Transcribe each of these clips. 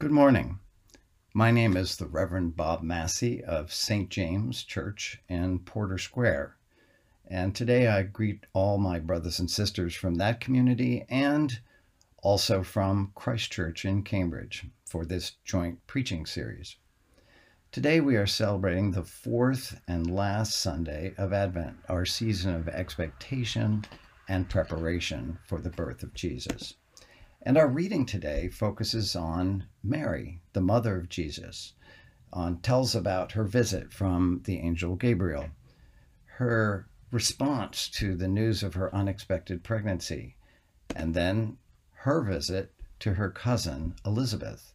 Good morning. My name is the Reverend Bob Massey of St. James Church in Porter Square. And today I greet all my brothers and sisters from that community and also from Christ Church in Cambridge for this joint preaching series. Today we are celebrating the fourth and last Sunday of Advent, our season of expectation and preparation for the birth of Jesus. And our reading today focuses on Mary, the mother of Jesus, on tells about her visit from the angel Gabriel, her response to the news of her unexpected pregnancy, and then her visit to her cousin Elizabeth.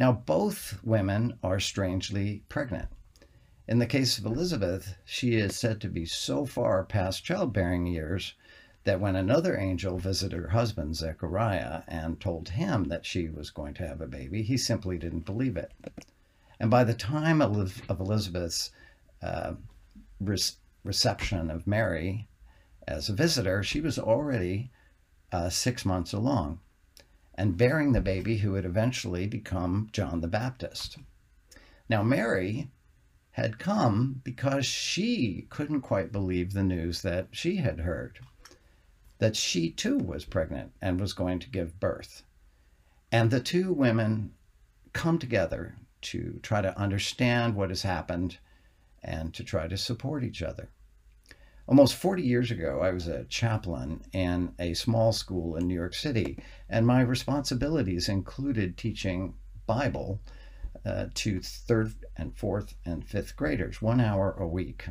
Now, both women are strangely pregnant. In the case of Elizabeth, she is said to be so far past childbearing years that when another angel visited her husband, Zechariah, and told him that she was going to have a baby, he simply didn't believe it. And by the time of Elizabeth's uh, reception of Mary as a visitor, she was already uh, six months along and bearing the baby who would eventually become John the Baptist. Now, Mary had come because she couldn't quite believe the news that she had heard that she too was pregnant and was going to give birth. And the two women come together to try to understand what has happened and to try to support each other. Almost 40 years ago, I was a chaplain in a small school in New York City, and my responsibilities included teaching Bible uh, to third and fourth and fifth graders, one hour a week.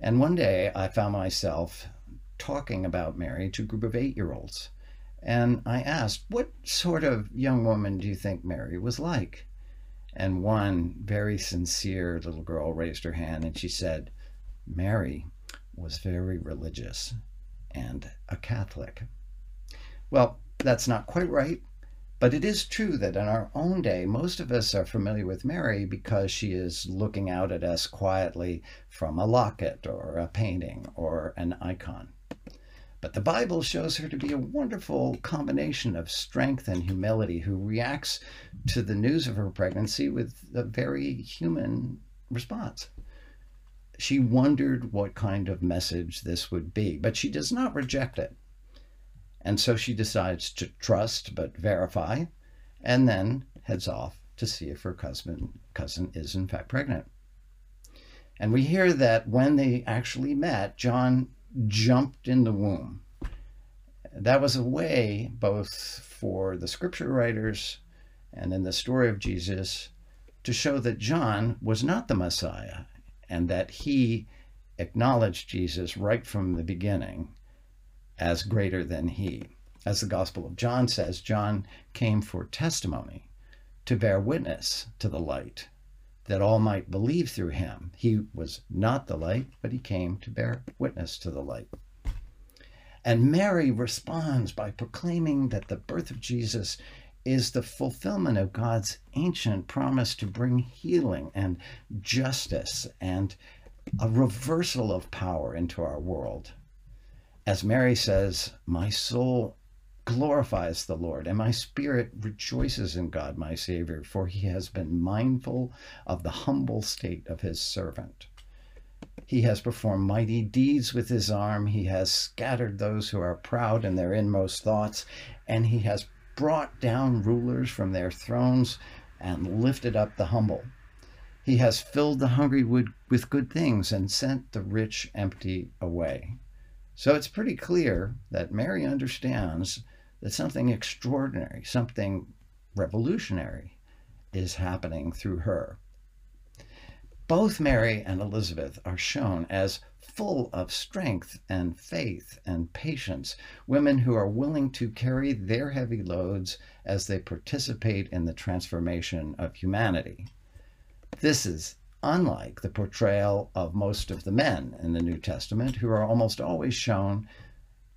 And one day I found myself talking about Mary to a group of eight year olds. And I asked, What sort of young woman do you think Mary was like? And one very sincere little girl raised her hand and she said, Mary was very religious and a Catholic. Well, that's not quite right, but it is true that in our own day, most of us are familiar with Mary because she is looking out at us quietly from a locket or a painting or an icon. But the Bible shows her to be a wonderful combination of strength and humility who reacts to the news of her pregnancy with a very human response. She wondered what kind of message this would be, but she does not reject it. And so she decides to trust but verify, and then heads off to see if her cousin, cousin is in fact pregnant. And we hear that when they actually met, John jumped in the womb. That was a way, both for the scripture writers and in the story of Jesus, to show that John was not the Messiah and that he acknowledged Jesus right from the beginning as greater than he. As the Gospel of John says, John came for testimony, to bear witness to the light, that all might believe through him. He was not the light, but he came to bear witness to the light. And Mary responds by proclaiming that the birth of Jesus is the fulfillment of God's ancient promise to bring healing and justice and a reversal of power into our world. As Mary says, My soul glorifies the Lord, and my spirit rejoices in God, my Savior, for he has been mindful of the humble state of his servant. He has performed mighty deeds with his arm. He has scattered those who are proud in their inmost thoughts, and he has brought down rulers from their thrones and lifted up the humble. He has filled the hungry with good things and sent the rich empty away. So it's pretty clear that Mary understands that something extraordinary, something revolutionary is happening through her. Both Mary and Elizabeth are shown as full of strength and faith and patience, women who are willing to carry their heavy loads as they participate in the transformation of humanity. This is unlike the portrayal of most of the men in the New Testament, who are almost always shown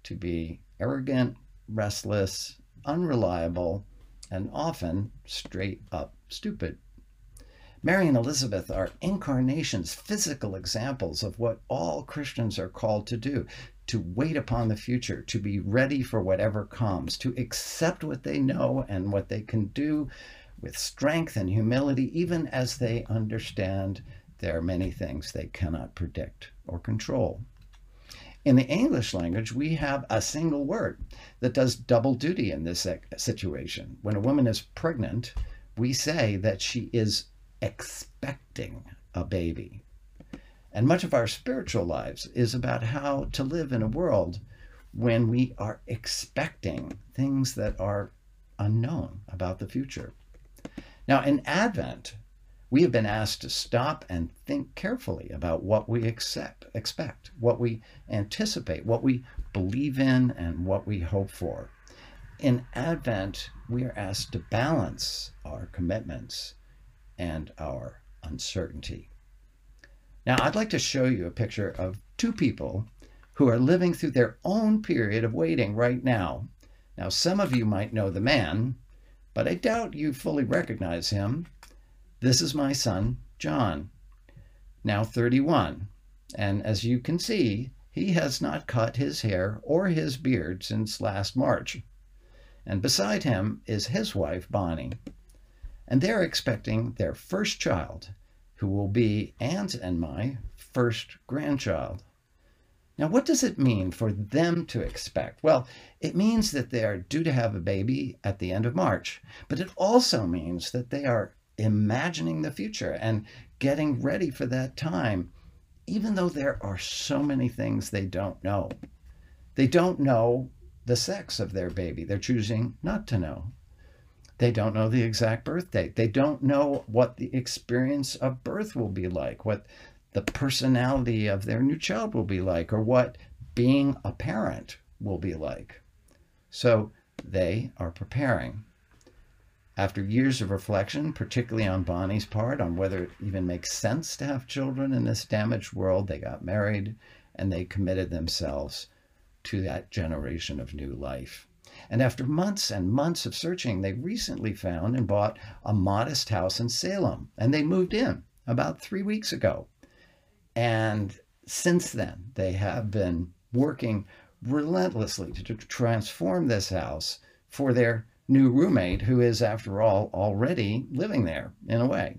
to be arrogant, restless, unreliable, and often straight up stupid. Mary and Elizabeth are incarnations, physical examples of what all Christians are called to do to wait upon the future, to be ready for whatever comes, to accept what they know and what they can do with strength and humility, even as they understand there are many things they cannot predict or control. In the English language, we have a single word that does double duty in this situation. When a woman is pregnant, we say that she is expecting a baby. And much of our spiritual lives is about how to live in a world when we are expecting things that are unknown about the future. Now, in Advent, we have been asked to stop and think carefully about what we accept, expect, what we anticipate, what we believe in, and what we hope for. In Advent, we are asked to balance our commitments and our uncertainty. Now, I'd like to show you a picture of two people who are living through their own period of waiting right now. Now, some of you might know the man, but I doubt you fully recognize him. This is my son, John, now 31. And as you can see, he has not cut his hair or his beard since last March. And beside him is his wife, Bonnie. And they're expecting their first child, who will be Aunt and my first grandchild. Now, what does it mean for them to expect? Well, it means that they are due to have a baby at the end of March, but it also means that they are imagining the future and getting ready for that time, even though there are so many things they don't know. They don't know the sex of their baby. They're choosing not to know. They don't know the exact birth date. They don't know what the experience of birth will be like, what the personality of their new child will be like, or what being a parent will be like. So they are preparing. After years of reflection, particularly on Bonnie's part, on whether it even makes sense to have children in this damaged world, they got married and they committed themselves to that generation of new life. And after months and months of searching, they recently found and bought a modest house in Salem, and they moved in about three weeks ago. And since then, they have been working relentlessly to transform this house for their new roommate who is, after all, already living there in a way.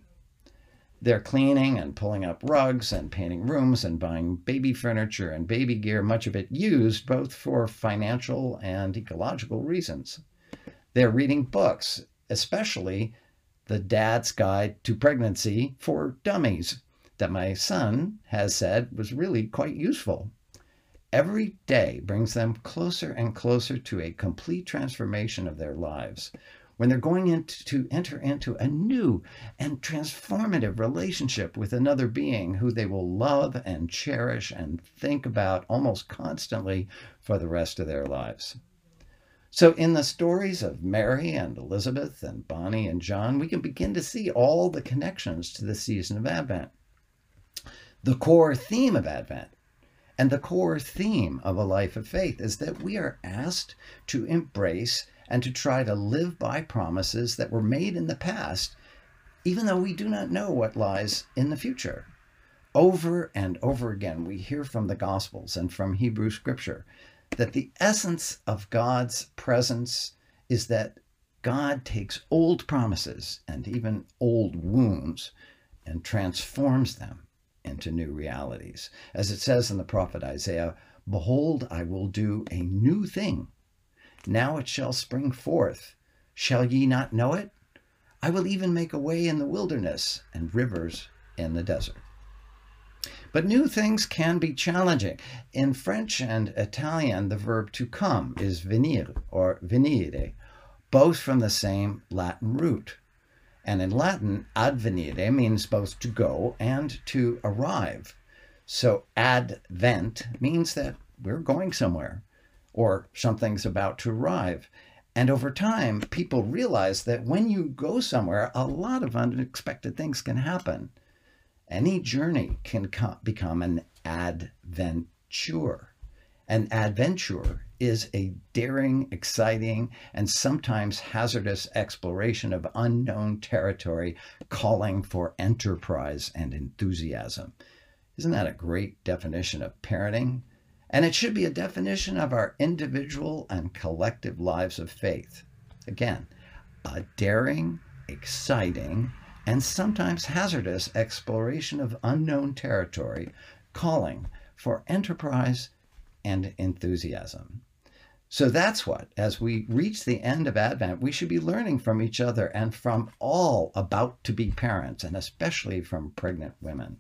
They're cleaning and pulling up rugs and painting rooms and buying baby furniture and baby gear, much of it used both for financial and ecological reasons. They're reading books, especially The Dad's Guide to Pregnancy for Dummies, that my son has said was really quite useful every day brings them closer and closer to a complete transformation of their lives. When they're going into, to enter into a new and transformative relationship with another being who they will love and cherish and think about almost constantly for the rest of their lives. So, in the stories of Mary and Elizabeth and Bonnie and John, we can begin to see all the connections to the season of Advent. The core theme of Advent and the core theme of a life of faith is that we are asked to embrace and to try to live by promises that were made in the past, even though we do not know what lies in the future. Over and over again, we hear from the Gospels and from Hebrew Scripture that the essence of God's presence is that God takes old promises and even old wounds and transforms them into new realities. As it says in the prophet Isaiah, Behold, I will do a new thing. Now it shall spring forth. Shall ye not know it? I will even make a way in the wilderness and rivers in the desert. But new things can be challenging. In French and Italian, the verb to come is venir or venire, both from the same Latin root. And in Latin, advenire means both to go and to arrive. So advent means that we're going somewhere or something's about to arrive. And over time, people realize that when you go somewhere, a lot of unexpected things can happen. Any journey can become an adventure. An adventure is a daring, exciting, and sometimes hazardous exploration of unknown territory calling for enterprise and enthusiasm. Isn't that a great definition of parenting? And it should be a definition of our individual and collective lives of faith. Again, a daring, exciting, and sometimes hazardous exploration of unknown territory, calling for enterprise and enthusiasm. So that's what, as we reach the end of Advent, we should be learning from each other and from all about to be parents, and especially from pregnant women.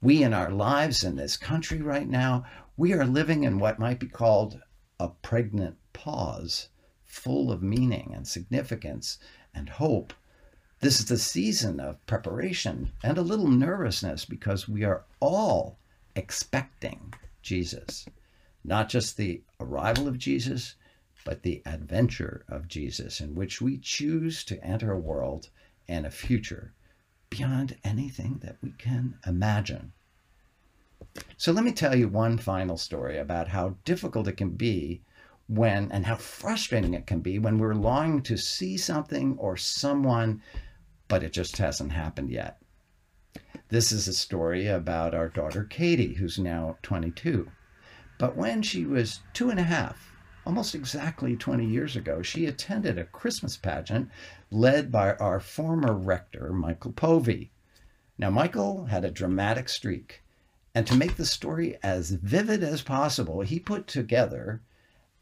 We, in our lives in this country right now, we are living in what might be called a pregnant pause, full of meaning and significance and hope. This is the season of preparation and a little nervousness because we are all expecting Jesus. Not just the arrival of Jesus, but the adventure of Jesus, in which we choose to enter a world and a future beyond anything that we can imagine. So let me tell you one final story about how difficult it can be when and how frustrating it can be when we're longing to see something or someone, but it just hasn't happened yet. This is a story about our daughter Katie, who's now 22. But when she was two and a half, almost exactly 20 years ago, she attended a Christmas pageant led by our former rector, Michael Povey. Now, Michael had a dramatic streak, and to make the story as vivid as possible, he put together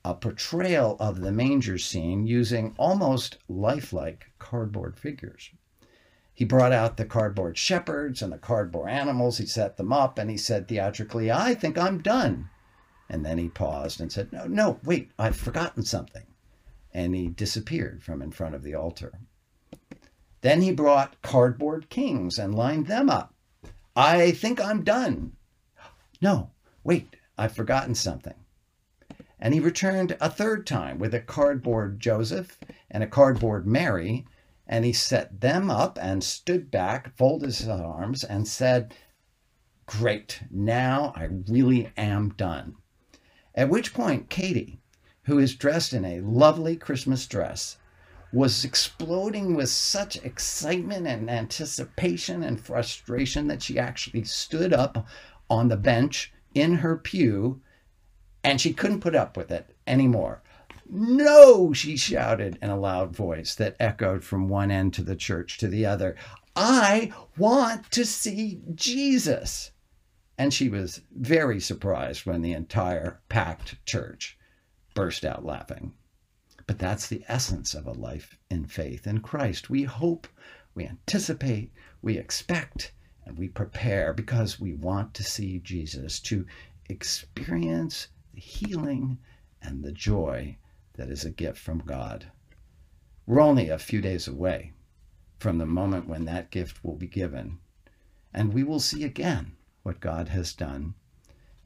a portrayal of the manger scene using almost lifelike cardboard figures. He brought out the cardboard shepherds and the cardboard animals, he set them up, and he said theatrically, I think I'm done. And then he paused and said, No, no, wait, I've forgotten something. And he disappeared from in front of the altar. Then he brought cardboard kings and lined them up. I think I'm done. No, wait, I've forgotten something. And he returned a third time with a cardboard Joseph and a cardboard Mary, and he set them up and stood back, folded his arms, and said, Great, now I really am done. At which point, Katie, who is dressed in a lovely Christmas dress, was exploding with such excitement and anticipation and frustration that she actually stood up on the bench in her pew and she couldn't put up with it anymore. No, she shouted in a loud voice that echoed from one end to the church to the other. I want to see Jesus. And she was very surprised when the entire packed church burst out laughing. But that's the essence of a life in faith in Christ. We hope, we anticipate, we expect, and we prepare because we want to see Jesus, to experience the healing and the joy that is a gift from God. We're only a few days away from the moment when that gift will be given, and we will see again what God has done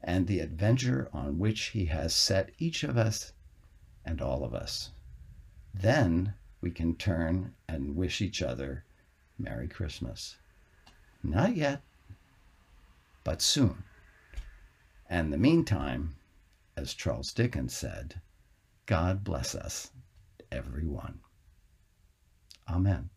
and the adventure on which He has set each of us and all of us. Then we can turn and wish each other Merry Christmas. Not yet, but soon. And the meantime, as Charles Dickens said, God bless us, everyone. Amen.